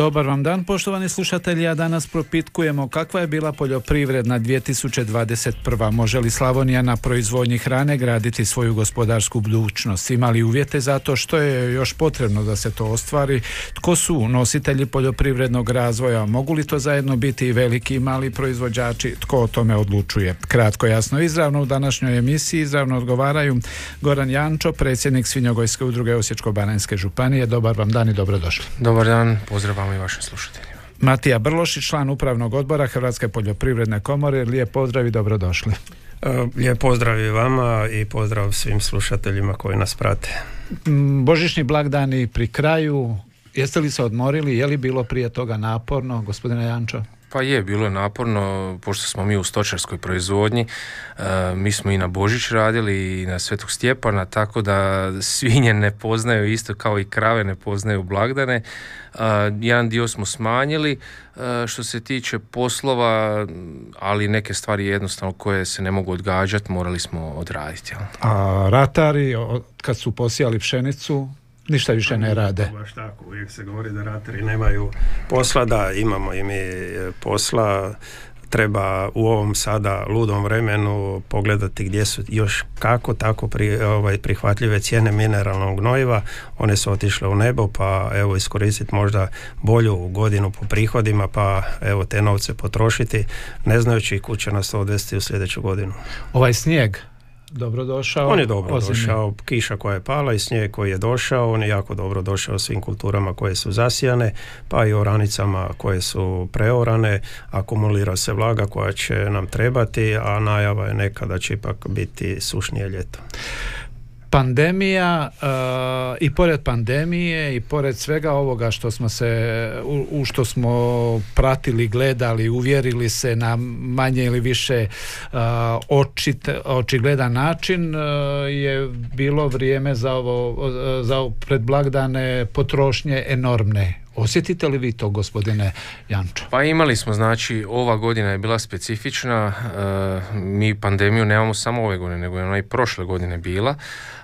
Dobar vam dan, poštovani slušatelji, a danas propitkujemo kakva je bila poljoprivredna 2021. Može li Slavonija na proizvodnji hrane graditi svoju gospodarsku budućnost? Ima li uvjete za to što je još potrebno da se to ostvari? Tko su nositelji poljoprivrednog razvoja? Mogu li to zajedno biti i veliki i mali proizvođači? Tko o tome odlučuje? Kratko, jasno, izravno u današnjoj emisiji izravno odgovaraju Goran Jančo, predsjednik Svinjogojske udruge Osječko-Baranjske županije. Dobar vam dan i dobrodošli. Dobar dan, pozdrav vama i vašim slušateljima. Matija Brlošić, član upravnog odbora Hrvatske poljoprivredne komore. Lijep pozdrav i dobrodošli. E, Lijep pozdrav i vama i pozdrav svim slušateljima koji nas prate. Mm, Božićni blagdani pri kraju. Jeste li se odmorili? Je li bilo prije toga naporno, gospodine Jančo? Pa je, bilo je naporno, pošto smo mi u stočarskoj proizvodnji, e, mi smo i na Božić radili i na Svetog Stjepana, tako da svinje ne poznaju isto kao i krave ne poznaju blagdane. E, jedan dio smo smanjili e, što se tiče poslova, ali neke stvari jednostavno koje se ne mogu odgađati morali smo odraditi. A ratari, kad su posijali pšenicu, ništa više ne rade. Baš tako, uvijek se govori da ratari nemaju posla, da imamo i mi e, posla, treba u ovom sada ludom vremenu pogledati gdje su još kako tako pri, ovaj, prihvatljive cijene mineralnog gnojiva, one su otišle u nebo pa evo iskoristiti možda bolju godinu po prihodima pa evo te novce potrošiti ne znajući kud će nas to odvesti u sljedeću godinu. Ovaj snijeg, dobrodošao. On je dobro ozimni. došao, kiša koja je pala i snijeg koji je došao, on je jako dobro došao svim kulturama koje su zasijane, pa i oranicama koje su preorane, akumulira se vlaga koja će nam trebati, a najava je neka da će ipak biti sušnije ljeto. Pandemija e, i pored pandemije i pored svega ovoga što smo se u, u što smo pratili, gledali, uvjerili se na manje ili više e, očit, očigledan način e, je bilo vrijeme za ovo za pred blagdane potrošnje enormne. Osjetite li vi to gospodine Jančo? Pa imali smo, znači, ova godina je bila specifična, e, mi pandemiju nemamo samo ove godine, nego je ona i prošle godine bila.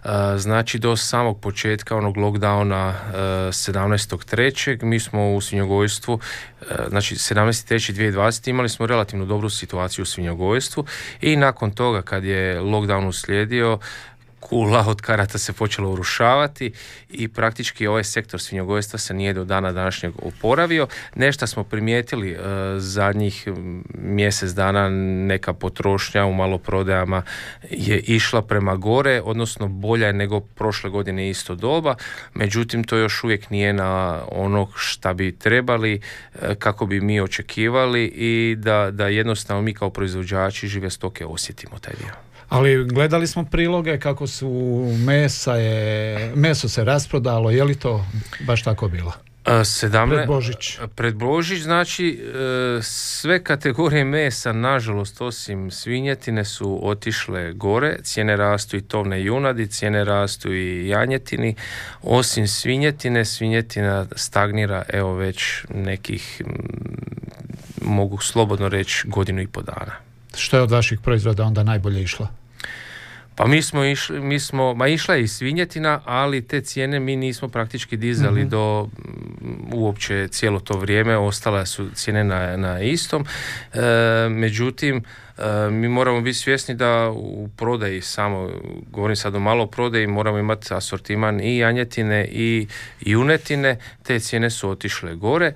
E, znači, do samog početka onog lockdowna e, 17.3. mi smo u svinjogojstvu, e, znači 17.3.2020. imali smo relativno dobru situaciju u svinjogojstvu i nakon toga kad je lockdown uslijedio, kula od karata se počela urušavati i praktički ovaj sektor svinjogojstva se nije do dana današnjeg oporavio. Nešto smo primijetili e, zadnjih mjesec dana neka potrošnja u maloprodajama je išla prema gore, odnosno bolja je nego prošle godine isto doba, međutim to još uvijek nije na onog šta bi trebali, e, kako bi mi očekivali i da, da jednostavno mi kao proizvođači žive stoke osjetimo taj dio. Ali gledali smo priloge kako su mesa je, meso se rasprodalo, je li to baš tako bilo? A, Sedamne, Pred Božić. Pred Božić, znači e, sve kategorije mesa, nažalost, osim svinjetine su otišle gore, cijene rastu i tovne junadi, cijene rastu i janjetini, osim svinjetine, svinjetina stagnira evo već nekih, mogu slobodno reći, godinu i po dana. Što je od vaših proizvoda onda najbolje išlo? Pa mi smo išli, mi smo, ma išla je i svinjetina, ali te cijene mi nismo praktički dizali do mm, uopće cijelo to vrijeme, ostale su cijene na, na istom. E, međutim, e, mi moramo biti svjesni da u prodaji samo, govorim sad o malo prodaji, moramo imati asortiman i janjetine i junetine, te cijene su otišle gore.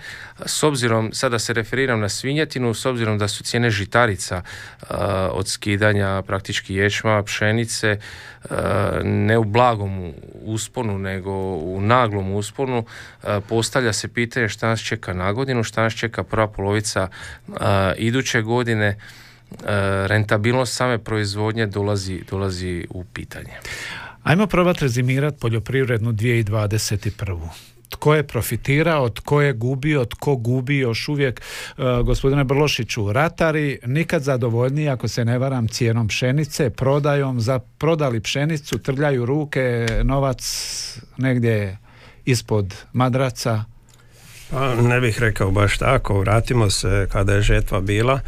S obzirom, sada se referiram na svinjetinu, s obzirom da su cijene žitarica e, od skidanja praktički ječma, pšenice, e, ne u blagom usponu, nego u naglom usponu, e, postavlja se pitanje šta nas čeka na godinu, šta nas čeka prva polovica e, iduće godine, e, rentabilnost same proizvodnje dolazi, dolazi u pitanje. Ajmo probati rezimirati poljoprivrednu 2021. tko je profitirao, tko je gubio, tko gubi još uvijek. E, gospodine Brlošiću, ratari nikad zadovoljniji, ako se ne varam, cijenom pšenice, prodajom, za prodali pšenicu, trljaju ruke, novac negdje ispod madraca. Pa ne bih rekao baš tako, vratimo se kada je žetva bila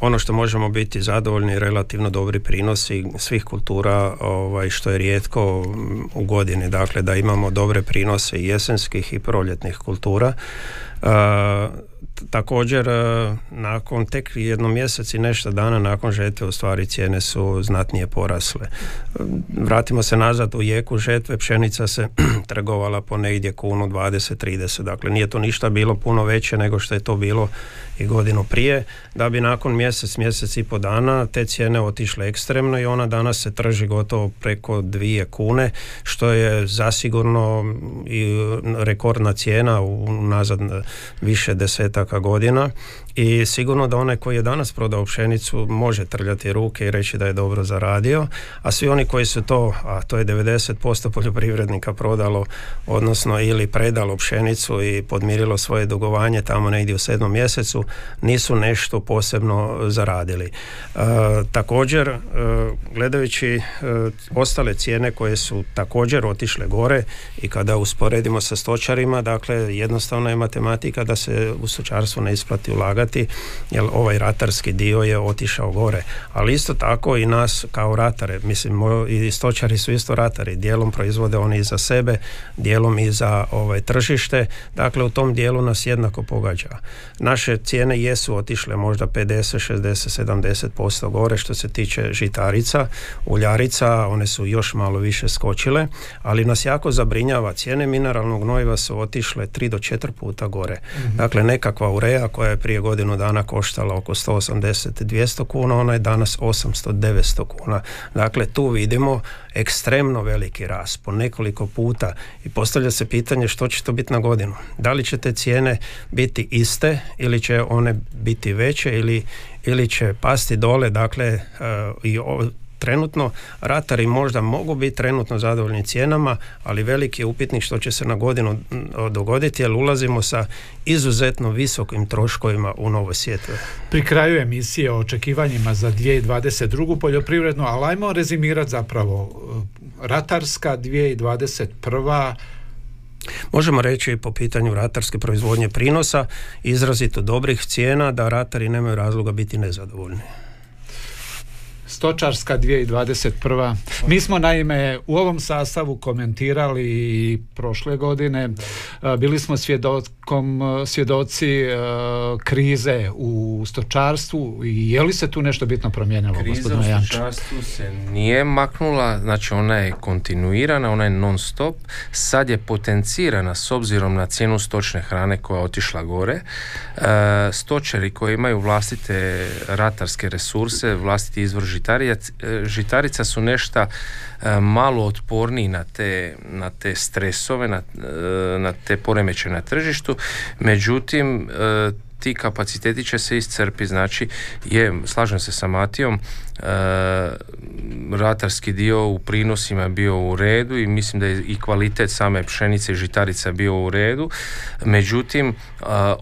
ono što možemo biti zadovoljni relativno dobri prinosi svih kultura ovaj, što je rijetko u godini. Dakle da imamo dobre prinose jesenskih i proljetnih kultura također nakon tek jedno mjesec i nešto dana nakon žetve u stvari cijene su znatnije porasle. Vratimo se nazad u jeku žetve, pšenica se trgovala po negdje kunu 20-30, dakle nije to ništa bilo puno veće nego što je to bilo i godinu prije, da bi nakon mjesec, mjesec i po dana te cijene otišle ekstremno i ona danas se trži gotovo preko dvije kune, što je zasigurno i rekordna cijena u nazad više desetaka godina i sigurno da onaj koji je danas prodao pšenicu može trljati ruke i reći da je dobro zaradio, a svi oni koji su to, a to je 90% poljoprivrednika prodalo, odnosno ili predalo pšenicu i podmirilo svoje dugovanje tamo negdje u sedmom mjesecu, nisu nešto posebno zaradili. E, također, e, gledajući e, ostale cijene koje su također otišle gore i kada usporedimo sa stočarima, dakle jednostavno je matematika da se u stočarstvo ne isplati ulagati, jer ovaj ratarski dio je otišao gore. Ali isto tako i nas kao ratare, mislim i stočari su isto ratari, dijelom proizvode oni i za sebe, dijelom i za ovaj tržište, dakle u tom dijelu nas jednako pogađa. Naše cijene jesu otišle možda 50, 60, 70% gore što se tiče žitarica, uljarica, one su još malo više skočile, ali nas jako zabrinjava, cijene mineralnog gnojiva su otišle 3 do 4 puta gore. Mhm. Dakle, nekakva ureja koja je prije godinu dana koštala oko 180-200 kuna, ona je danas 800-900 kuna. Dakle, tu vidimo ekstremno veliki rast po nekoliko puta i postavlja se pitanje što će to biti na godinu. Da li će te cijene biti iste ili će one biti veće ili, ili će pasti dole, dakle uh, i trenutno ratari možda mogu biti trenutno zadovoljni cijenama, ali veliki je upitnik što će se na godinu dogoditi, jer ulazimo sa izuzetno visokim troškovima u novo sjetve. Pri kraju emisije o očekivanjima za 2022. poljoprivredno, ali ajmo rezimirati zapravo e, ratarska 2021. Možemo reći po pitanju ratarske proizvodnje prinosa izrazito dobrih cijena da ratari nemaju razloga biti nezadovoljni. Stočarska 2021. Mi smo naime u ovom sastavu komentirali i prošle godine. Bili smo svjedokom, svjedoci krize u stočarstvu i je li se tu nešto bitno promijenilo? Kriza u stočarstvu se nije maknula, znači ona je kontinuirana, ona je non stop. Sad je potencirana s obzirom na cijenu stočne hrane koja je otišla gore. Stočari koji imaju vlastite ratarske resurse, vlastiti izvor E, žitarica su nešto e, malo otporniji na te, na te stresove, na, e, na te poremeće na tržištu, međutim ti kapaciteti će se iscrpi, znači je, slažem se sa Matijom, e, ratarski dio u prinosima je bio u redu i mislim da je i kvalitet same pšenice i žitarica bio u redu, međutim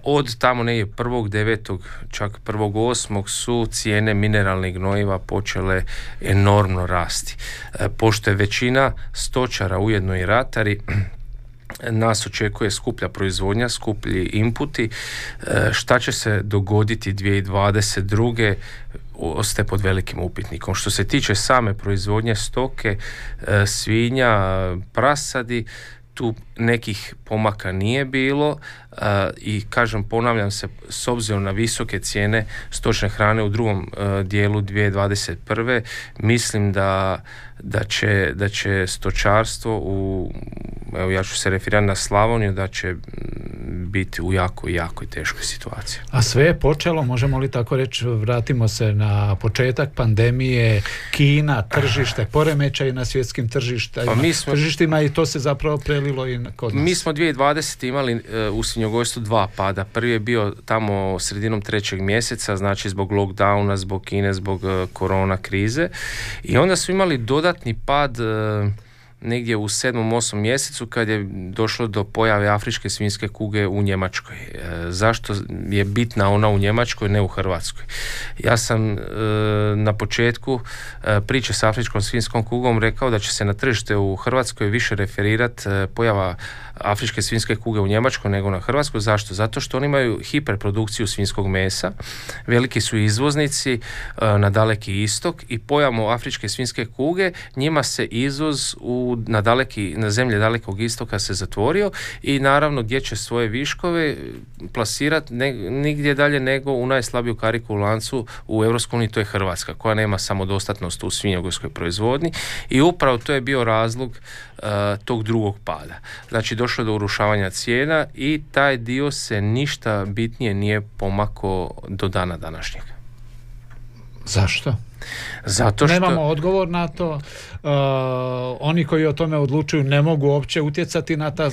od tamo negdje prvog devetog, čak prvog osmog su cijene mineralnih gnojiva počele enormno rasti. E, pošto je većina stočara, ujedno i ratari, nas očekuje skuplja proizvodnja, skuplji inputi. E, šta će se dogoditi 2022. ostaje pod velikim upitnikom. Što se tiče same proizvodnje stoke, e, svinja, prasadi, tu nekih pomaka nije bilo i kažem ponavljam se s obzirom na visoke cijene stočne hrane u drugom dijelu 2021. mislim da, da, će, da će stočarstvo u evo ja ću se referirati na Slavoniju da će biti u jako, jako teškoj situaciji. A sve je počelo, možemo li tako reći, vratimo se na početak pandemije, Kina, tržište, poremećaj na svjetskim tržištima, pa mi smo, tržištima i to se zapravo prelilo i kod nas. Mi smo 2020. imali uh, u svinjogojstvu dva pada. Prvi je bio tamo sredinom trećeg mjeseca, znači zbog lockdowna, zbog Kine, zbog uh, korona krize i onda su imali dodatni pad uh, negdje u 7. 8. mjesecu kad je došlo do pojave afričke svinske kuge u Njemačkoj. E, zašto je bitna ona u Njemačkoj, ne u Hrvatskoj? Ja sam e, na početku e, priče s afričkom svinskom kugom rekao da će se na tržište u Hrvatskoj više referirati pojava afričke svinske kuge u Njemačkoj nego na Hrvatskoj. Zašto? Zato što oni imaju hiperprodukciju svinskog mesa, veliki su izvoznici na daleki istok i pojamo afričke svinske kuge njima se izvoz u, na, daleki, na zemlje dalekog istoka se zatvorio i naravno gdje će svoje viškove plasirati nigdje dalje nego u najslabiju kariku u lancu u EU, to je Hrvatska koja nema samodostatnost u svinjogojskoj proizvodnji i upravo to je bio razlog uh, tog drugog pada. Znači došlo do urušavanja cijena i taj dio se ništa bitnije nije pomako do dana današnjeg. Zašto? Zato što... Nemamo odgovor na to. Uh, oni koji o tome odlučuju ne mogu uopće utjecati na ta e,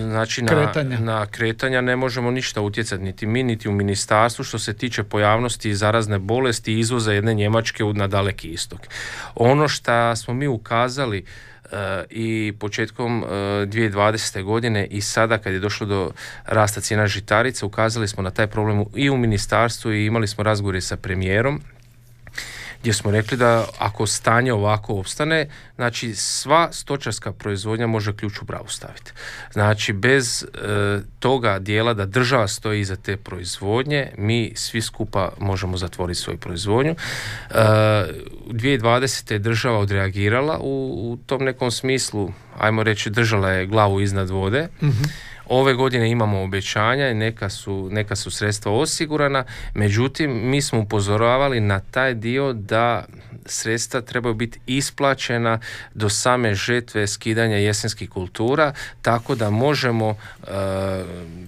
znači, na, kretanja. Na kretanja ne možemo ništa utjecati, niti mi, niti u ministarstvu što se tiče pojavnosti zarazne bolesti i izvoza jedne Njemačke na daleki istok. Ono što smo mi ukazali uh, i početkom uh, 2020. godine i sada kad je došlo do rasta cijena žitarica ukazali smo na taj problem i u ministarstvu i imali smo razgovore sa premijerom gdje smo rekli da ako stanje ovako opstane, znači sva stočarska proizvodnja može ključ u bravu staviti. Znači bez e, toga dijela da država stoji iza te proizvodnje, mi svi skupa možemo zatvoriti svoju proizvodnju. E, 2020. je država odreagirala u, u tom nekom smislu, ajmo reći držala je glavu iznad vode. mm Ove godine imamo obećanja i neka su, neka su sredstva osigurana, međutim mi smo upozoravali na taj dio da sredstva trebaju biti isplaćena do same žetve skidanja jesenskih kultura, tako da možemo e,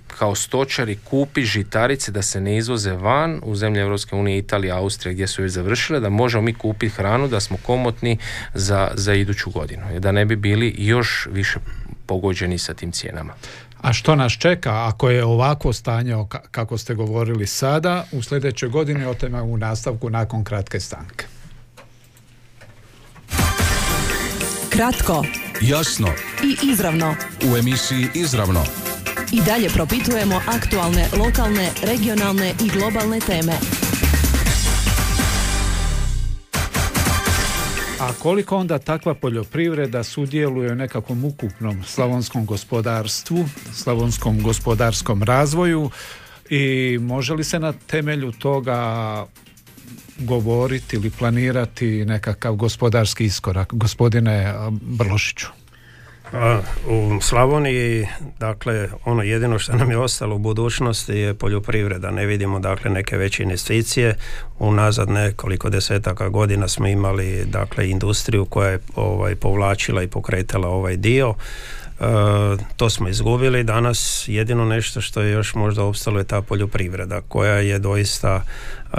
kao stočari kupi žitarice da se ne izvoze van u zemlje Europske unije, Italija, Austrija gdje su već završile, da možemo mi kupiti hranu da smo komotni za, za iduću godinu, da ne bi bili još više pogođeni sa tim cijenama. A što nas čeka ako je ovako stanje kako ste govorili sada u sljedećoj godini o tome u nastavku nakon kratke stanke. Kratko, jasno i izravno. U emisiji Izravno. I dalje propitujemo aktualne, lokalne, regionalne i globalne teme. A koliko onda takva poljoprivreda sudjeluje u nekakvom ukupnom slavonskom gospodarstvu, slavonskom gospodarskom razvoju i može li se na temelju toga govoriti ili planirati nekakav gospodarski iskorak, gospodine Brlošiću? U Slavoniji, dakle, ono jedino što nam je ostalo u budućnosti je poljoprivreda. Ne vidimo, dakle, neke veće investicije. Unazad nekoliko desetaka godina smo imali, dakle, industriju koja je ovaj, povlačila i pokretala ovaj dio. E, to smo izgubili. Danas jedino nešto što je još možda opstalo je ta poljoprivreda koja je doista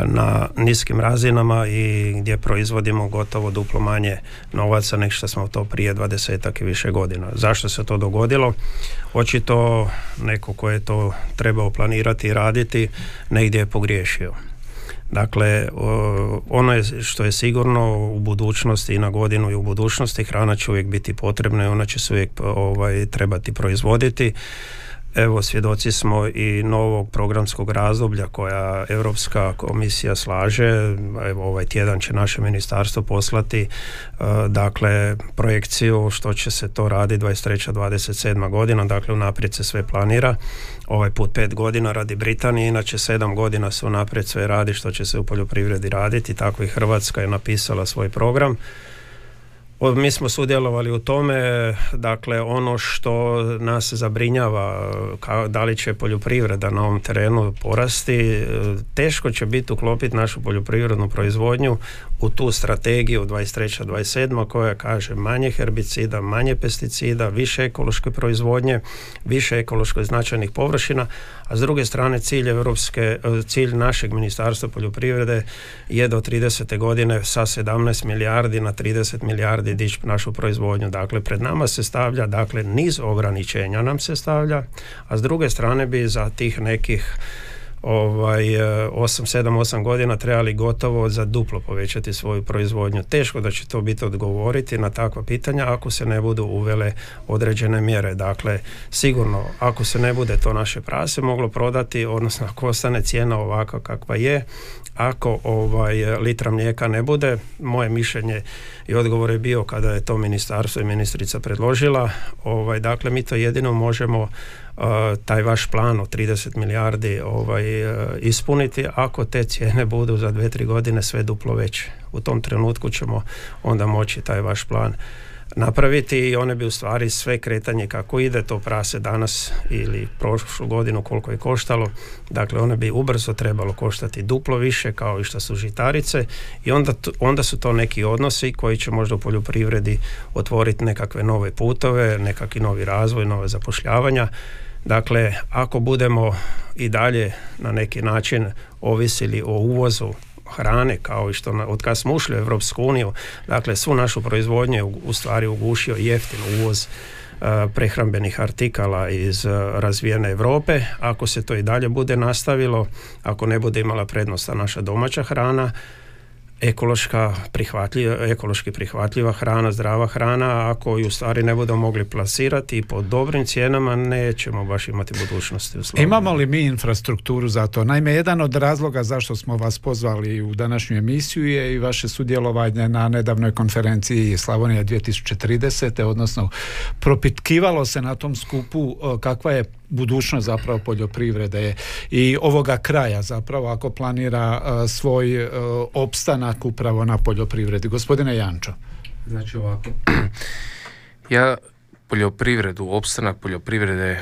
na niskim razinama i gdje proizvodimo gotovo duplo manje novaca nego što smo to prije dvadesetak i više godina. Zašto se to dogodilo? Očito neko ko je to trebao planirati i raditi negdje je pogriješio. Dakle, ono je što je sigurno u budućnosti i na godinu i u budućnosti hrana će uvijek biti potrebna i ona će se uvijek ovaj, trebati proizvoditi. Evo, svjedoci smo i novog programskog razdoblja koja Europska komisija slaže. Evo, ovaj tjedan će naše ministarstvo poslati e, dakle, projekciju što će se to raditi 23. 27. godina. Dakle, unaprijed se sve planira. Ovaj put pet godina radi Britanije, inače sedam godina se unaprijed sve radi što će se u poljoprivredi raditi. Tako i Hrvatska je napisala svoj program. Mi smo sudjelovali u tome, dakle ono što nas zabrinjava, kao, da li će poljoprivreda na ovom terenu porasti, teško će biti uklopiti našu poljoprivrednu proizvodnju u tu strategiju 23. 27. koja kaže manje herbicida, manje pesticida, više ekološke proizvodnje, više ekološko značajnih površina, a s druge strane cilj Europske, cilj našeg ministarstva poljoprivrede je do 30. godine sa 17 milijardi na 30 milijardi dići našu proizvodnju. Dakle, pred nama se stavlja, dakle, niz ograničenja nam se stavlja, a s druge strane bi za tih nekih ovaj, 8, 7, 8 godina trebali gotovo za duplo povećati svoju proizvodnju. Teško da će to biti odgovoriti na takva pitanja ako se ne budu uvele određene mjere. Dakle, sigurno ako se ne bude to naše prase moglo prodati, odnosno ako ostane cijena ovakva kakva je, ako ovaj litra mlijeka ne bude, moje mišljenje i odgovor je bio kada je to ministarstvo i ministrica predložila, ovaj, dakle mi to jedino možemo taj vaš plan od 30 milijardi ovaj, uh, ispuniti ako te cijene budu za dve, tri godine sve duplo veće. U tom trenutku ćemo onda moći taj vaš plan napraviti i one bi u stvari sve kretanje kako ide to prase danas ili prošlu godinu koliko je koštalo dakle one bi ubrzo trebalo koštati duplo više kao i što su žitarice i onda, onda su to neki odnosi koji će možda u poljoprivredi otvoriti nekakve nove putove nekakvi novi razvoj, nove zapošljavanja Dakle, ako budemo i dalje na neki način ovisili o uvozu hrane kao i što od kad smo ušli u Europsku uniju, dakle svu našu proizvodnju je u stvari ugušio jeftin uvoz e, prehrambenih artikala iz e, razvijene Europe. Ako se to i dalje bude nastavilo, ako ne bude imala prednost naša domaća hrana, ekološka prihvatljiva, ekološki prihvatljiva hrana, zdrava hrana, ako ju stvari ne budemo mogli plasirati po dobrim cijenama nećemo baš imati budućnosti u Imamo li mi infrastrukturu za to? Naime, jedan od razloga zašto smo vas pozvali u današnju emisiju je i vaše sudjelovanje na nedavnoj konferenciji Slavonija 2030. odnosno propitkivalo se na tom skupu kakva je budućnost zapravo poljoprivrede i ovoga kraja zapravo ako planira e, svoj e, opstanak upravo na poljoprivredi. Gospodine Jančo. Znači ovako, ja poljoprivredu, opstanak poljoprivrede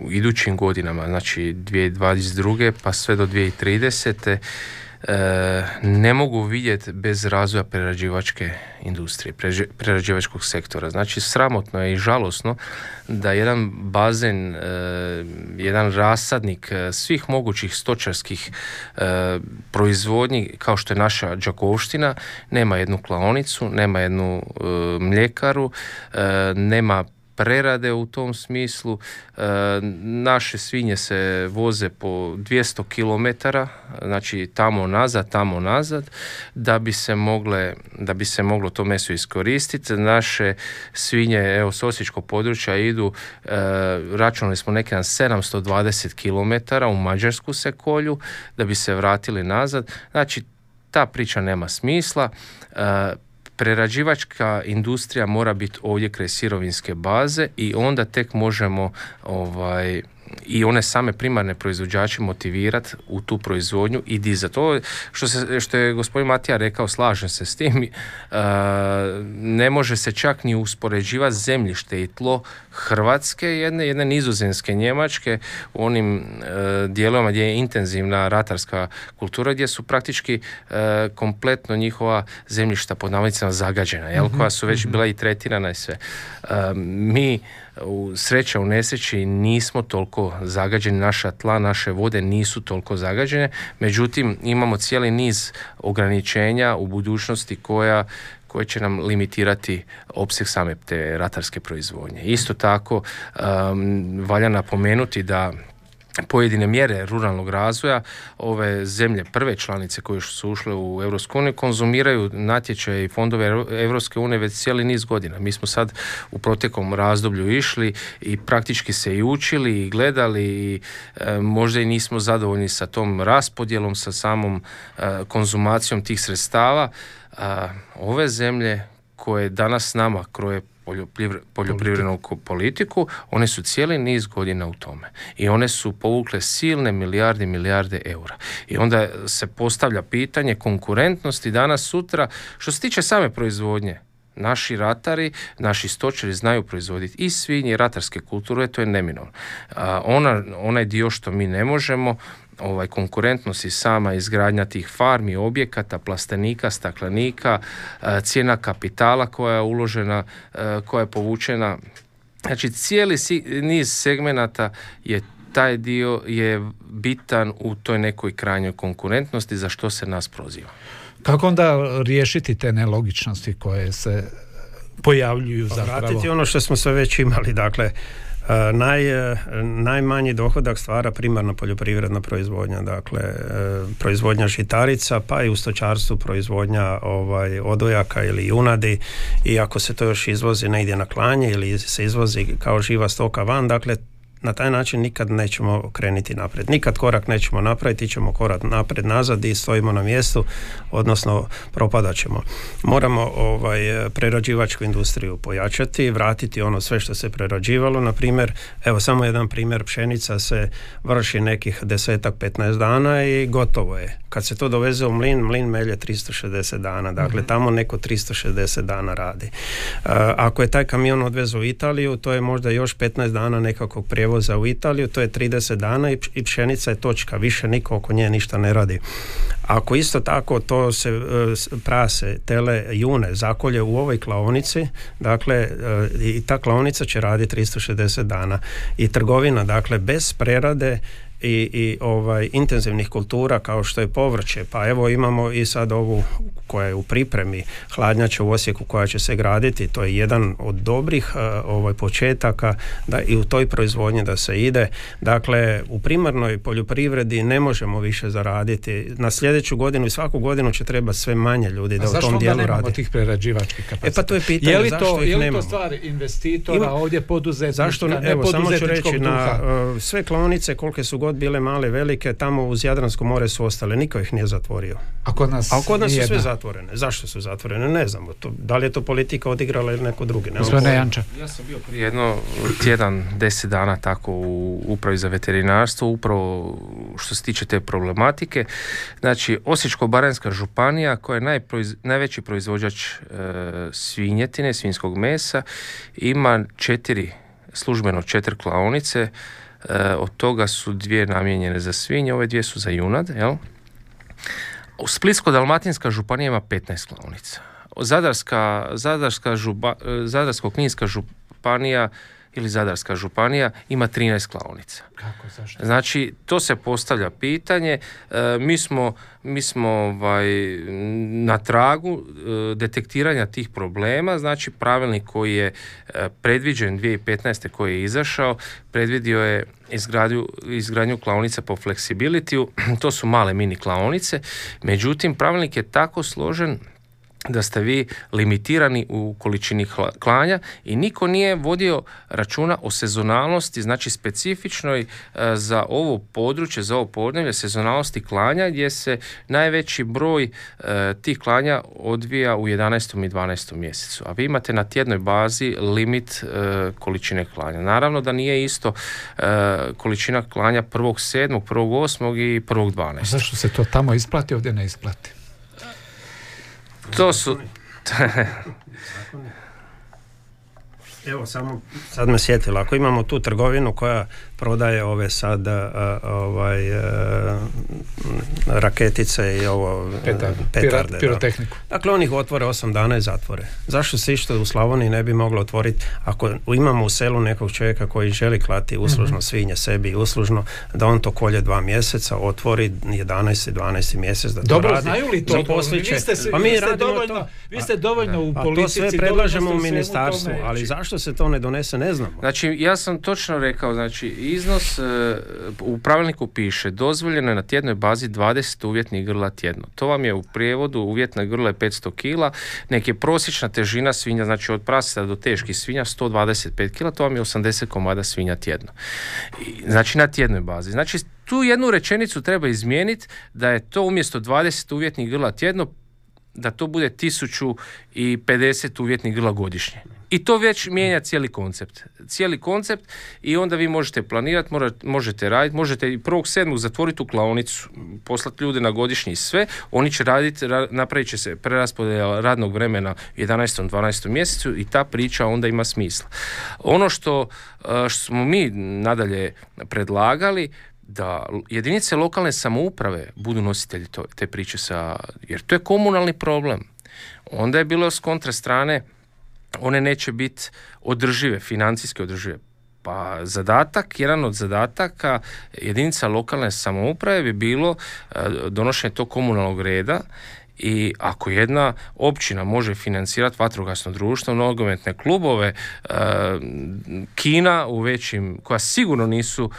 u idućim godinama, znači 2022. pa sve do 2030 E, ne mogu vidjeti bez razvoja prerađivačke industrije, prerađivačkog sektora. Znači sramotno je i žalosno da jedan bazen, e, jedan rasadnik e, svih mogućih stočarskih proizvodnji kao što je naša Đakovština nema jednu klaonicu, nema jednu mljekaru, nema prerade u tom smislu. E, naše svinje se voze po 200 km, znači tamo nazad, tamo nazad, da bi se mogle, da bi se moglo to meso iskoristiti. Naše svinje, evo s Osječkog područja idu, e, računali smo neki na 720 km u Mađarsku se kolju, da bi se vratili nazad. Znači, ta priča nema smisla. E, prerađivačka industrija mora biti ovdje kraj sirovinske baze i onda tek možemo ovaj i one same primarne proizvođače motivirati u tu proizvodnju i dizati. To što, se, što je gospodin Matija rekao, slažem se s tim, uh, ne može se čak ni uspoređivati zemljište i tlo Hrvatske, jedne, jedne nizozemske, njemačke, u onim uh, dijelovima gdje je intenzivna ratarska kultura, gdje su praktički uh, kompletno njihova zemljišta pod navodnicima zagađena, jel, mhm, koja su već mhm. bila i tretirana i sve. mi u sreća u nesreći nismo toliko zagađeni, naša tla, naše vode nisu toliko zagađene, međutim imamo cijeli niz ograničenja u budućnosti koja koje će nam limitirati opseg same te ratarske proizvodnje. Isto tako um, valja napomenuti da pojedine mjere ruralnog razvoja ove zemlje prve članice koje su ušle u EU konzumiraju natječaje i fondove EU već cijeli niz godina. Mi smo sad u protekom razdoblju išli i praktički se i učili i gledali i e, možda i nismo zadovoljni sa tom raspodjelom, sa samom e, konzumacijom tih sredstava. ove zemlje koje danas nama kroje poljoprivrednu politiku, one su cijeli niz godina u tome. I one su povukle silne milijarde i milijarde eura. I onda se postavlja pitanje konkurentnosti danas sutra što se tiče same proizvodnje naši ratari, naši stočari znaju proizvoditi i svinje i ratarske kulture, to je neminovno. Ona, onaj dio što mi ne možemo, ovaj konkurentnost i sama izgradnja tih farmi, objekata, plastenika, staklenika, e, cijena kapitala koja je uložena, e, koja je povučena. Znači cijeli niz segmenata je taj dio je bitan u toj nekoj krajnjoj konkurentnosti za što se nas proziva. Kako onda riješiti te nelogičnosti koje se pojavljuju zapravo? Vratiti ono što smo sve već imali, dakle naj, najmanji dohodak stvara primarna poljoprivredna proizvodnja, dakle proizvodnja žitarica, pa i u stočarstvu proizvodnja ovaj, odojaka ili junadi. I ako se to još izvozi negdje na klanje ili se izvozi kao živa stoka van, dakle na taj način nikad nećemo krenuti naprijed. Nikad korak nećemo napraviti, ćemo korak naprijed nazad i stojimo na mjestu, odnosno propadat ćemo. Moramo ovaj, prerađivačku industriju pojačati, vratiti ono sve što se prerađivalo. Na primjer, evo samo jedan primjer, pšenica se vrši nekih desetak, 15 dana i gotovo je. Kad se to doveze u mlin, mlin melje 360 dana. Dakle, mhm. tamo neko 360 dana radi. Ako je taj kamion odvezu u Italiju, to je možda još 15 dana nekakvog prijevoza u Italiju, to je 30 dana i pšenica je točka. Više niko oko nje ništa ne radi. Ako isto tako to se e, prase, tele, june zakolje u ovoj klaonici, dakle e, i ta klaonica će raditi 360 dana. I trgovina, dakle bez prerade i, i ovaj intenzivnih kultura kao što je povrće. Pa evo imamo i sad ovu koja je u pripremi hladnjača u Osijeku koja će se graditi. To je jedan od dobrih uh, ovaj početaka da i u toj proizvodnji da se ide. Dakle u primarnoj poljoprivredi ne možemo više zaraditi. Na sljedeću godinu i svaku godinu će treba sve manje ljudi da u tom dijelu radi. tih prerađivačkih kapaciteta? E pa to je pitanje je li zašto to, ih je li to stvar investitora Ima, ovdje poduzetnička, zašto, ne, evo, samo ću reći na uh, sve klonice kolike su god bile male, velike, tamo uz Jadransko more su ostale, niko ih nije zatvorio. A kod nas, A kod nas su sve zatvorene. Zašto su zatvorene? Ne znamo. To, da li je to politika odigrala ili neko drugi? Ne Janča. Ja sam bio prije jedno tjedan, deset dana tako u upravi za veterinarstvo, upravo što se tiče te problematike. Znači, Osječko-Baranjska županija koja je najveći proizvođač e, svinjetine, svinskog mesa, ima četiri službeno četiri klaonice od toga su dvije namijenjene za svinje, ove dvije su za junad, jel? U Splitsko-Dalmatinska županija ima 15 klaonica. Zadarska, Zadarska žuba, e, Zadarsko-Kninska županija ili Zadarska županija ima 13 klaonica. Kako, zašto? Znači, to se postavlja pitanje. E, mi smo, mi smo ovaj, na tragu e, detektiranja tih problema, znači pravilnik koji je e, predviđen 2015. koji je izašao, predvidio je izgradnju, izgradnju klaonica po fleksibilitiju, to su male mini klaonice, međutim pravilnik je tako složen da ste vi limitirani u količini klanja i niko nije vodio računa o sezonalnosti, znači specifičnoj e, za ovo područje, za ovo podnevlje sezonalnosti klanja gdje se najveći broj e, tih klanja odvija u 11. i 12. mjesecu. A vi imate na tjednoj bazi limit e, količine klanja. Naravno da nije isto količina klanja 1.7., 1.8. i 1.12. Zašto se to tamo isplati, ovdje ne isplati? To su... Evo, samo sad me sjetilo, ako imamo tu trgovinu koja prodaje ove sad ovaj, raketice i ovo Petar, petarde. Pirotehniku. Dakle, oni ih otvore osam dana i zatvore. Zašto se išto u Slavoniji ne bi moglo otvoriti ako imamo u selu nekog čovjeka koji želi klati uslužno mm svinje sebi i uslužno, da on to kolje dva mjeseca, otvori 11. 12. mjesec da to Dobro, radi. znaju li to? Vi ste, pa mi vi ste dovoljno, to. Vi ste dovoljno u politici. A to sve predlažemo u ministarstvu, ali zašto se to ne donese, ne znamo. Znači, ja sam točno rekao, znači, iznos e, u pravilniku piše dozvoljeno je na tjednoj bazi 20 uvjetnih grla tjedno. To vam je u prijevodu uvjetna grla je 500 kila, nek je prosječna težina svinja, znači od praseta do teških svinja 125 kila, to vam je 80 komada svinja tjedno. Znači na tjednoj bazi. Znači tu jednu rečenicu treba izmijeniti da je to umjesto 20 uvjetnih grla tjedno da to bude 1050 uvjetnih grla godišnje. I to već mijenja cijeli koncept. Cijeli koncept i onda vi možete planirati, možete raditi, možete i prvog sedmog zatvoriti u klaonicu, poslati ljude na godišnji sve, oni će raditi, napravit će se preraspodjela radnog vremena u 11. 12. mjesecu i ta priča onda ima smisla. Ono što, e, što smo mi nadalje predlagali, da jedinice lokalne samouprave budu nositelji te priče sa, jer to je komunalni problem. Onda je bilo s kontra strane one neće biti održive, financijski održive. Pa zadatak, jedan od zadataka jedinica lokalne samouprave bi bilo e, donošenje tog komunalnog reda i ako jedna općina može financirati vatrogasno društvo, nogometne klubove, e, kina u većim, koja sigurno nisu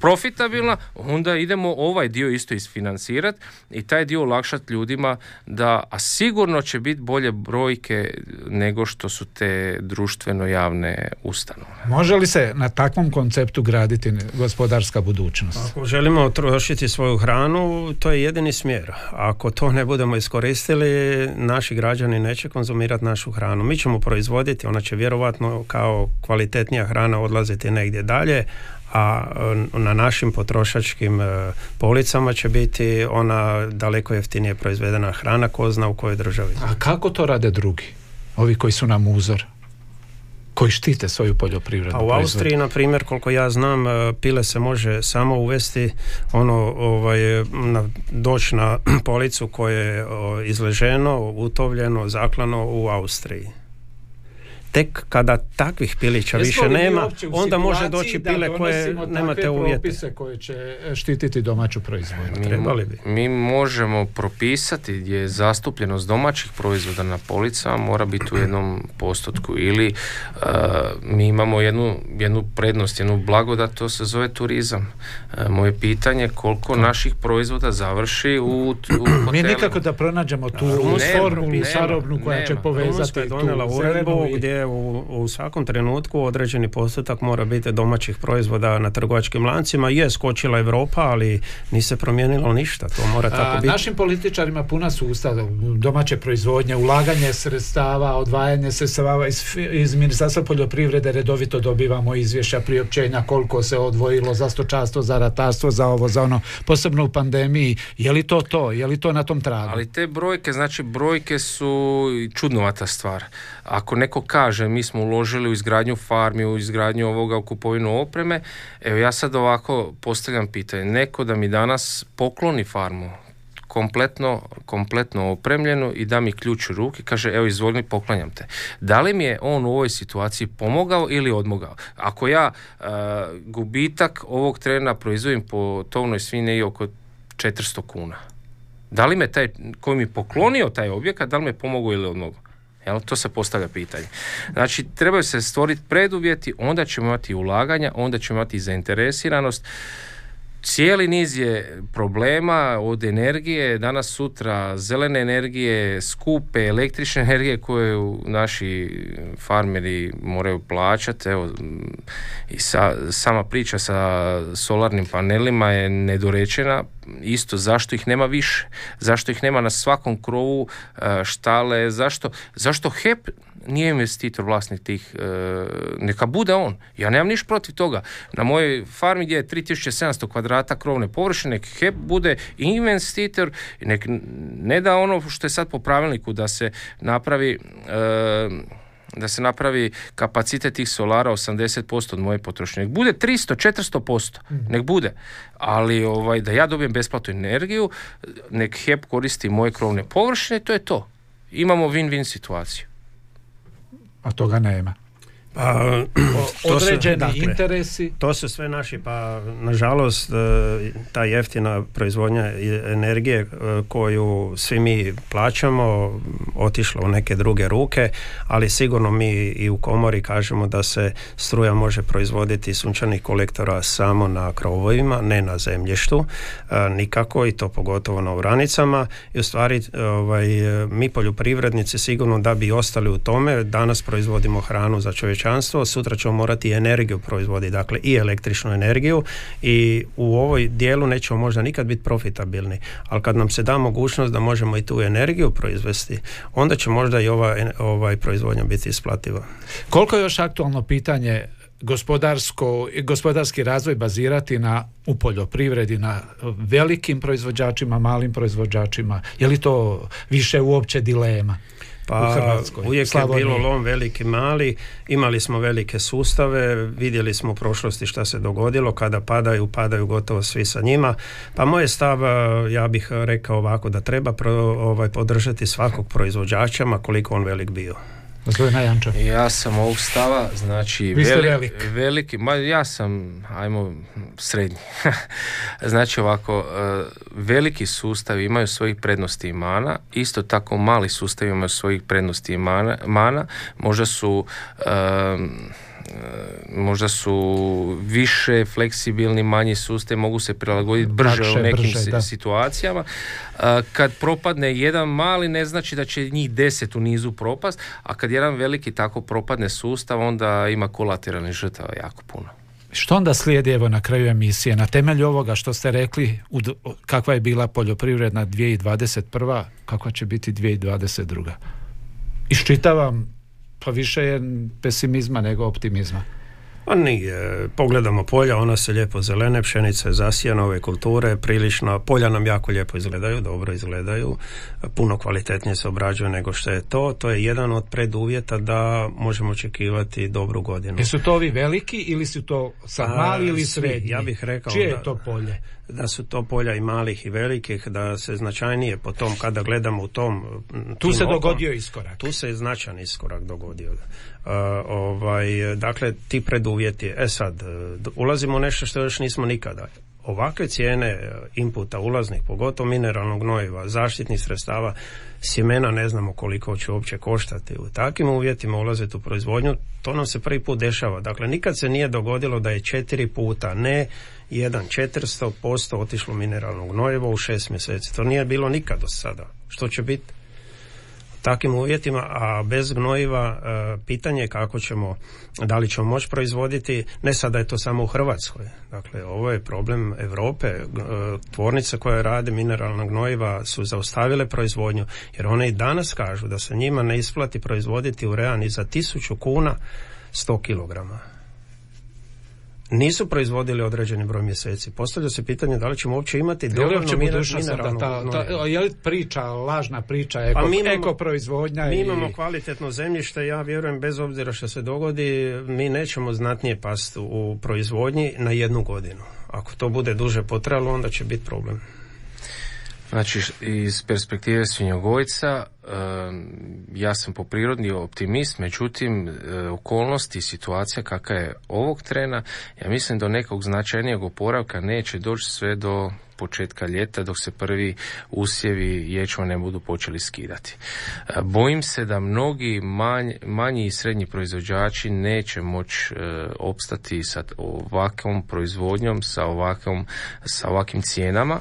profitabilna, onda idemo ovaj dio isto isfinancirati i taj dio olakšati ljudima da, a sigurno će biti bolje brojke nego što su te društveno javne ustanove. Može li se na takvom konceptu graditi gospodarska budućnost? Ako želimo trošiti svoju hranu, to je jedini smjer. Ako to ne budemo iskoristili, naši građani neće konzumirati našu hranu. Mi ćemo proizvoditi, ona će vjerovatno kao kvalitetnija hrana odlaziti negdje dalje, a na našim potrošačkim e, policama će biti ona daleko jeftinije proizvedena hrana ko zna u kojoj državi. A kako to rade drugi? Ovi koji su nam uzor? Koji štite svoju poljoprivredu. A u Austriji, na primjer, koliko ja znam, e, pile se može samo uvesti ono, ovaj, na, doći na policu koje je izleženo, utovljeno, zaklano u Austriji tek kada takvih pilića više nema, onda može doći pile koje nemate uvjete. koje će e, štititi domaću proizvodnju. Mi, Trebali bi. mi možemo propisati gdje je zastupljenost domaćih proizvoda na policama mora biti u jednom postotku ili uh, mi imamo jednu, jednu prednost, jednu blagodat, to se zove turizam. Uh, moje pitanje koliko naših proizvoda završi u, u Mi nikako da pronađemo tu formulu sarobnu koja će povezati tu uredbu gdje u, u svakom trenutku određeni postotak mora biti domaćih proizvoda na trgovačkim lancima. Je skočila Europa, ali nije se promijenilo ništa. To mora tako biti. Našim političarima puna su usta domaće proizvodnje, ulaganje sredstava, odvajanje sredstava iz, iz Ministarstva poljoprivrede redovito dobivamo izvješća priopćenja koliko se odvojilo za stočarstvo, za ratarstvo, za ovo, za ono, posebno u pandemiji. Je li to to? Je li to na tom tragu? Ali te brojke, znači brojke su čudnovata stvar. Ako neko kaže mi smo uložili u izgradnju farmi, u izgradnju ovoga, u kupovinu opreme, evo ja sad ovako postavljam pitanje. Neko da mi danas pokloni farmu, kompletno, kompletno opremljenu i da mi ključ u ruki, kaže evo izvoli poklanjam te. Da li mi je on u ovoj situaciji pomogao ili odmogao? Ako ja uh, gubitak ovog trena proizvodim po tovnoj svine i oko 400 kuna, da li me taj koji mi poklonio taj objekat, da li me pomogao ili odmogao? Jel? To se postavlja pitanje. Znači, trebaju se stvoriti preduvjeti, onda ćemo imati ulaganja, onda ćemo imati zainteresiranost. Cijeli niz je problema od energije, danas sutra zelene energije, skupe električne energije koje naši farmeri moraju plaćati. Evo, i sa, sama priča sa solarnim panelima je nedorečena. Isto zašto ih nema više, zašto ih nema na svakom krovu e, štale, zašto, zašto HEP nije investitor vlasnik tih, e, neka bude on. Ja nemam niš protiv toga. Na mojoj farmi gdje je 3700 kvadrata krovne površine, nek HEP bude investitor, nek ne da ono što je sad po pravilniku da se napravi e, da se napravi kapacitet tih solara 80% od moje potrošnje. Nek bude 300, 400%, mhm. nek bude. Ali ovaj, da ja dobijem besplatnu energiju, nek HEP koristi moje krovne površine, to je to. Imamo win-win situaciju a toga nema. Pa, to Određeni dakle, interesi. To su sve naši, pa nažalost e, ta jeftina proizvodnja energije e, koju svi mi plaćamo otišla u neke druge ruke, ali sigurno mi i u komori kažemo da se struja može proizvoditi sunčanih kolektora samo na krovovima, ne na zemljištu, e, nikako i to pogotovo na uranicama i u stvari ovaj, mi poljoprivrednici sigurno da bi ostali u tome, danas proizvodimo hranu za čovječ kućanstvo, sutra ćemo morati energiju proizvoditi, dakle i električnu energiju i u ovoj dijelu nećemo možda nikad biti profitabilni, ali kad nam se da mogućnost da možemo i tu energiju proizvesti, onda će možda i ova ovaj proizvodnja biti isplativa. Koliko je još aktualno pitanje gospodarsko, gospodarski razvoj bazirati na u poljoprivredi na velikim proizvođačima, malim proizvođačima? Je li to više uopće dilema? Pa uvijek je bilo lom veliki mali, imali smo velike sustave, vidjeli smo u prošlosti šta se dogodilo, kada padaju, padaju gotovo svi sa njima. Pa moj stav, ja bih rekao ovako, da treba pro, ovaj, podržati svakog proizvođača, koliko on velik bio. Ja sam ovog stava, znači Vi velik. veliki, ma ja sam, ajmo, srednji. znači ovako, e, veliki sustavi imaju svojih prednosti i mana, isto tako mali sustavi imaju svojih prednosti i mana, mana. možda su možda su više fleksibilni, manji sustav, mogu se prilagoditi brže u nekim situacijama. Kad propadne jedan mali, ne znači da će njih deset u nizu propast, a kad jedan veliki tako propadne sustav, onda ima kolateralni žrtava jako puno. Što onda slijedi evo na kraju emisije? Na temelju ovoga što ste rekli, kakva je bila poljoprivredna 2021. kakva će biti 2022. Iščitavam pa više je pesimizma nego optimizma. Pa nije. Pogledamo polja, ona se lijepo zelene, pšenice zasijane ove kulture, prilično, polja nam jako lijepo izgledaju, dobro izgledaju, puno kvalitetnije se obrađuju nego što je to. To je jedan od preduvjeta da možemo očekivati dobru godinu. Jesu to ovi veliki ili su to sad mali ili srednji? Ja bih rekao Čije je to polje? Da su to polja i malih i velikih, da se značajnije po tom, kada gledamo u tom... Tu se dogodio iskorak. Tu se značajan iskorak dogodio. Uh, ovaj, dakle, ti preduvjeti. E sad, ulazimo u nešto što još nismo nikada. Ovakve cijene inputa ulaznih, pogotovo mineralnog gnojiva, zaštitnih sredstava, sjemena ne znamo koliko će uopće koštati. U takvim uvjetima ulaziti u proizvodnju, to nam se prvi put dešava. Dakle, nikad se nije dogodilo da je četiri puta, ne jedan 400% otišlo mineralnog gnojiva u šest mjeseci. To nije bilo nikad do sada. Što će biti? takvim uvjetima, a bez gnojiva e, pitanje je kako ćemo, da li ćemo moći proizvoditi, ne sada je to samo u Hrvatskoj. Dakle, ovo je problem Europe. E, tvornice koje rade mineralna gnojiva su zaustavile proizvodnju, jer one i danas kažu da se njima ne isplati proizvoditi u reani za tisuću kuna 100 kilograma nisu proizvodili određeni broj mjeseci. Postavlja se pitanje da li ćemo uopće imati dovoljno mineralnog ta, ta, Je li priča, lažna priča, eko, pa mi imamo, eko proizvodnja? Mi imamo kvalitetno zemljište, ja vjerujem bez obzira što se dogodi, mi nećemo znatnije pasti u proizvodnji na jednu godinu. Ako to bude duže potrajalo, onda će biti problem. Znači, iz perspektive svinjogojca, ja sam po prirodni optimist, međutim, e, okolnosti i situacija kakva je ovog trena, ja mislim do nekog značajnijeg oporavka neće doći sve do početka ljeta dok se prvi usjevi ječma ne budu počeli skidati. E, bojim se da mnogi manji, i srednji proizvođači neće moći e, opstati sa ovakvom proizvodnjom, sa, ovakvom, sa ovakvim cijenama.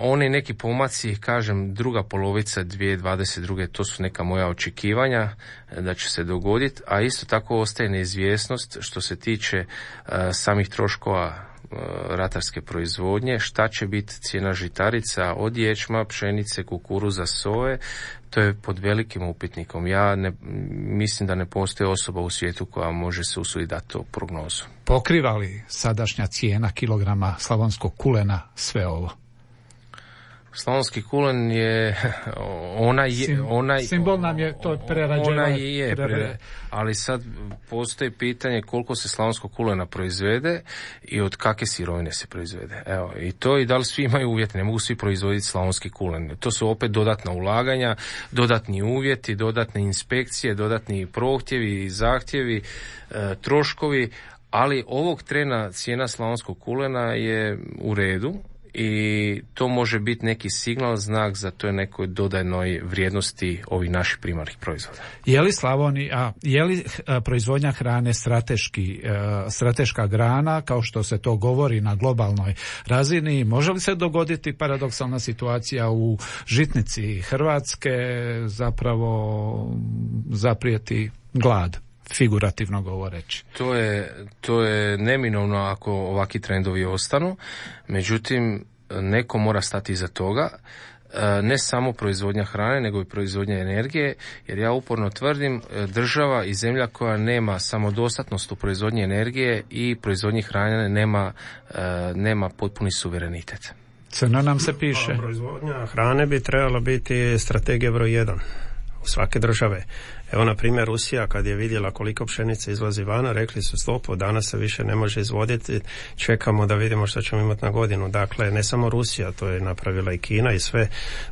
Oni neki pomaci, kažem, druga polovica 2022. to su neka moja očekivanja e, da će se dogoditi, a isto tako ostaje neizvjesnost što se tiče uh, samih troškova uh, ratarske proizvodnje, šta će biti cijena žitarica od ječma, pšenice, kukuruza, soje, to je pod velikim upitnikom. Ja ne, mislim da ne postoji osoba u svijetu koja može se usuditi dati to prognozu. Pokriva li sadašnja cijena kilograma slavonskog kulena sve ovo? Slavonski kulen je ona je ona simbol nam je to prerađeno ona je ali sad postoji pitanje koliko se slavonskog kulena proizvede i od kakve sirovine se proizvede. Evo i to i da li svi imaju uvjete ne mogu svi proizvoditi slavonski kulen. To su opet dodatna ulaganja dodatni uvjeti dodatne inspekcije dodatni prohtjevi i zahtjevi e, troškovi ali ovog trena cijena slavonskog kulena je u redu i to može biti neki signal, znak za to je nekoj dodajnoj vrijednosti ovih naših primarnih proizvoda. Je li Slavonija, je li eh, proizvodnja hrane strateški, eh, strateška grana, kao što se to govori na globalnoj razini, može li se dogoditi paradoksalna situacija u žitnici Hrvatske zapravo zaprijeti glad? Figurativno govoreći. To je, to je neminovno ako ovaki trendovi ostanu, međutim neko mora stati iza toga e, ne samo proizvodnja hrane, nego i proizvodnja energije, jer ja uporno tvrdim e, država i zemlja koja nema samodostatnost u proizvodnji energije i proizvodnji hrane nema, e, nema potpuni suverenitet. Crno nam se piše. proizvodnja hrane bi trebala biti strategija broj jedan u svake države Evo, na primjer, Rusija kad je vidjela koliko pšenice izlazi vana, rekli su stopu, danas se više ne može izvoditi, čekamo da vidimo što ćemo imati na godinu. Dakle, ne samo Rusija, to je napravila i Kina i sve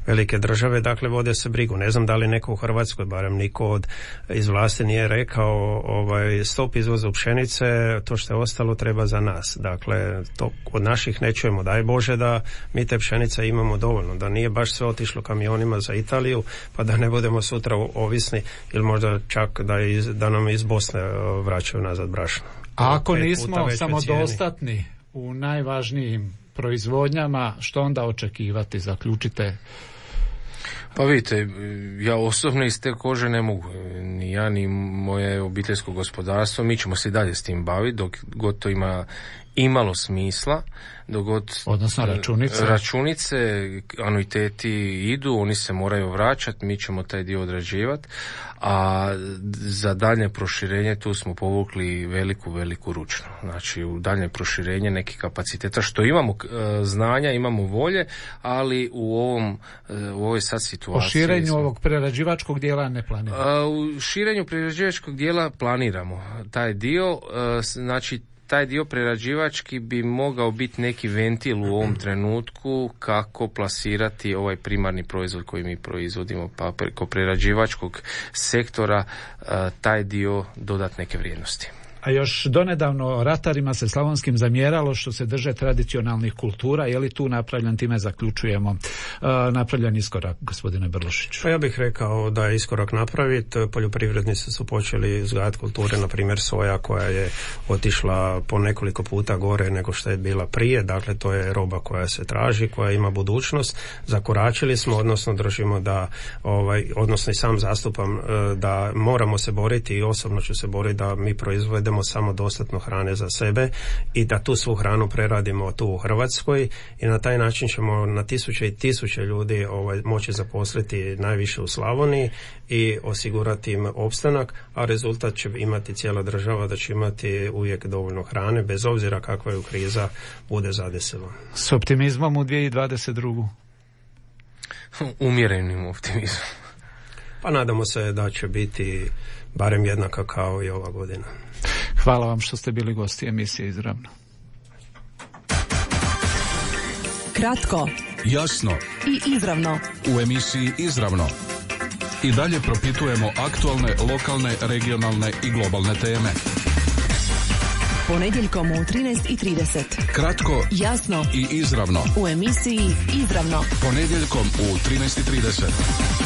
velike države, dakle, vode se brigu. Ne znam da li neko u Hrvatskoj, barem niko od iz vlasti nije rekao ovaj, stop izvozu pšenice, to što je ostalo treba za nas. Dakle, to od naših ne čujemo. Daj Bože da mi te pšenice imamo dovoljno, da nije baš sve otišlo kamionima za Italiju, pa da ne budemo sutra ovisni ili možda čak da, iz, da nam iz Bosne e, vraćaju nazad brašno. A ako nismo samodostatni u najvažnijim proizvodnjama, što onda očekivati? Zaključite pa vidite, ja osobno iz te kože ne mogu, ni ja ni moje obiteljsko gospodarstvo, mi ćemo se i dalje s tim baviti dok god to ima imalo smisla dogod odnosno e, računice. računice anuiteti idu oni se moraju vraćati mi ćemo taj dio odrađivati a za daljnje proširenje tu smo povukli veliku veliku ručnu. Znači u daljnje proširenje nekih kapaciteta što imamo e, znanja imamo volje ali u ovom e, u ovoj sad situaciji o širenju ovog prerađivačkog dijela ne planiramo. U širenju prerađivačkog dijela planiramo taj dio znači taj dio prerađivački bi mogao biti neki ventil u ovom trenutku kako plasirati ovaj primarni proizvod koji mi proizvodimo pa preko prerađivačkog sektora eh, taj dio dodat neke vrijednosti. A još donedavno ratarima se slavonskim zamjeralo što se drže tradicionalnih kultura, je li tu napravljen, time zaključujemo, uh, napravljen iskorak, gospodine Brlošić? Pa ja bih rekao da je iskorak napraviti. Poljoprivrednici su počeli uzgajati kulture, na primjer soja koja je otišla po nekoliko puta gore nego što je bila prije, dakle to je roba koja se traži, koja ima budućnost. Zakoračili smo, odnosno držimo da, ovaj, odnosno i sam zastupam uh, da moramo se boriti i osobno ću se boriti da mi proizvedemo samo dostatno hrane za sebe i da tu svu hranu preradimo tu u Hrvatskoj i na taj način ćemo na tisuće i tisuće ljudi ovaj, moći zaposliti najviše u Slavoniji i osigurati im opstanak, a rezultat će imati cijela država da će imati uvijek dovoljno hrane bez obzira kakva je kriza bude zadesila. S optimizmom u 2022. Umjerenim optimizmom. Pa nadamo se da će biti barem jednaka kao i ova godina. Hvala vam što ste bili gosti emisije Izravno. Kratko, jasno i izravno. U emisiji Izravno i dalje propitujemo aktualne, lokalne, regionalne i globalne teme. Ponedjeljkom u 13.30. Kratko, jasno i izravno. U emisiji Izravno. Ponedjeljkom u 13.30.